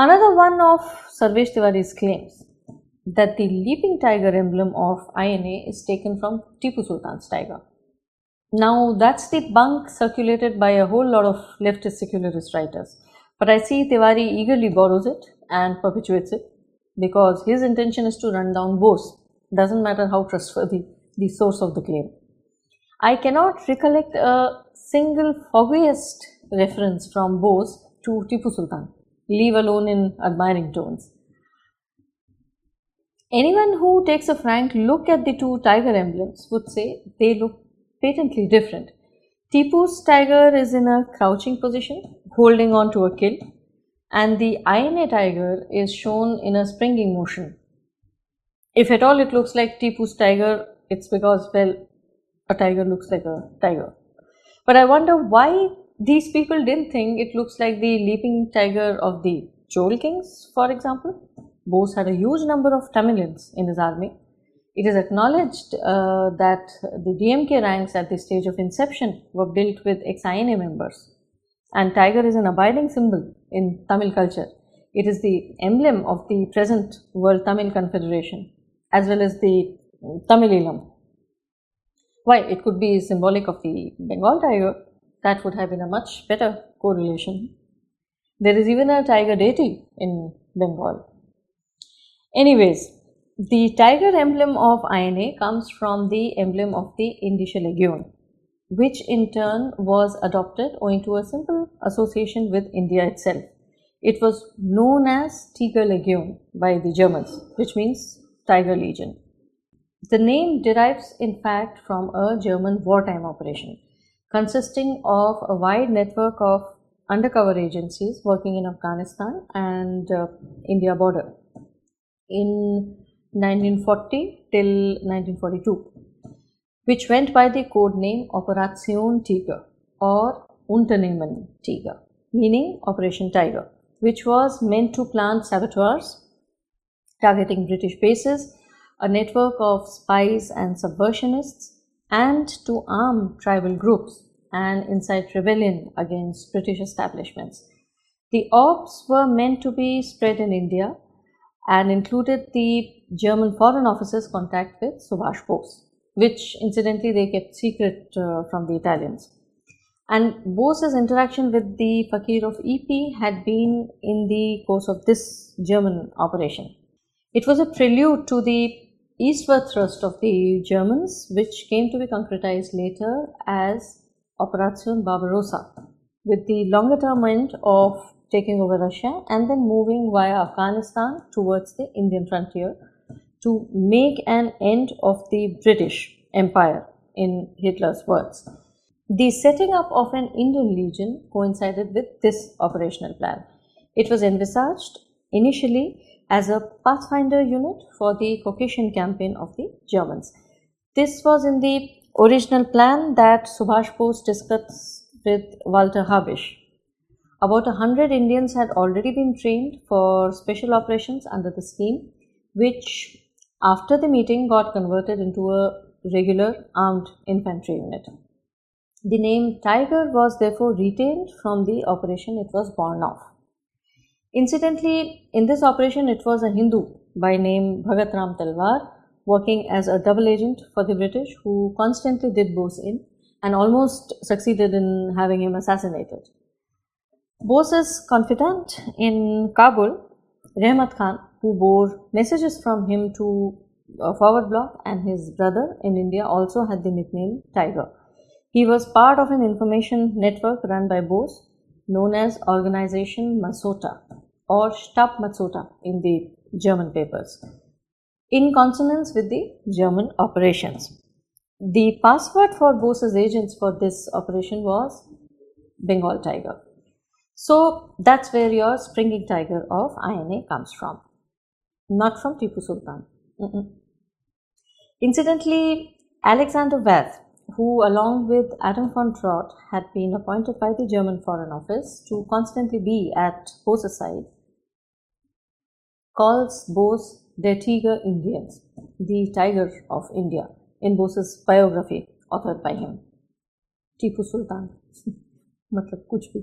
Another one of Sarvesh Tiwari's claims that the leaping tiger emblem of INA is taken from Tipu Sultan's tiger. Now, that's the bunk circulated by a whole lot of leftist secularist writers. But I see Tiwari eagerly borrows it and perpetuates it because his intention is to run down Bose. Doesn't matter how trustworthy the source of the claim. I cannot recollect a single foggiest reference from Bose to Tipu Sultan, leave alone in admiring tones. Anyone who takes a frank look at the two tiger emblems would say they look patently different. Tipu's tiger is in a crouching position, holding on to a kill, and the INA tiger is shown in a springing motion. If at all it looks like Tipu's tiger, it's because, well, a tiger looks like a tiger. But I wonder why these people didn't think it looks like the leaping tiger of the Chol kings, for example. Bose had a huge number of Tamilians in his army. It is acknowledged uh, that the DMK ranks at the stage of inception were built with ex-INA members. And tiger is an abiding symbol in Tamil culture. It is the emblem of the present World Tamil Confederation as well as the Tamileelam. Why? It could be symbolic of the Bengal tiger. That would have been a much better correlation. There is even a tiger deity in Bengal. Anyways, the tiger emblem of INA comes from the emblem of the Indische Legion, which in turn was adopted owing to a simple association with India itself. It was known as Tiger Legion by the Germans, which means Tiger Legion. The name derives in fact from a German wartime operation consisting of a wide network of undercover agencies working in Afghanistan and uh, India border in 1940 till 1942 which went by the code name Operation Tiger or Unternehmen Tiger meaning Operation Tiger which was meant to plant saboteurs targeting British bases a network of spies and subversionists, and to arm tribal groups and incite rebellion against British establishments. The ops were meant to be spread in India and included the German foreign Office's contact with Subhash Bose, which incidentally they kept secret uh, from the Italians. And Bose's interaction with the Fakir of Ipi had been in the course of this German operation. It was a prelude to the eastward thrust of the Germans, which came to be concretized later as Operation Barbarossa, with the longer term end of taking over Russia and then moving via Afghanistan towards the Indian frontier to make an end of the British Empire, in Hitler's words. The setting up of an Indian Legion coincided with this operational plan. It was envisaged initially as a pathfinder unit for the Caucasian campaign of the Germans. This was in the original plan that Subhash Bose discussed with Walter Harbich. About a hundred Indians had already been trained for special operations under the scheme, which after the meeting got converted into a regular armed infantry unit. The name Tiger was therefore retained from the operation it was born of. Incidentally, in this operation, it was a Hindu by name Bhagat Ram Talwar working as a double agent for the British who constantly did Bose in and almost succeeded in having him assassinated. Bose's confidant in Kabul, Rehmat Khan, who bore messages from him to a Forward Bloc and his brother in India also had the nickname Tiger. He was part of an information network run by Bose known as Organization Mazzotta or Stab Mazzotta in the German papers, in consonance with the German operations. The password for Bose's agents for this operation was Bengal Tiger. So that's where your springing tiger of INA comes from, not from Tipu Sultan. Mm -mm. Incidentally, Alexander Werth who, along with Adam von Trott, had been appointed by the German Foreign Office to constantly be at Bose's side, calls Bose the Tiger Indiens, the Tiger of India, in Bose's biography authored by him. Tipu Sultan. मतलब कुछ भी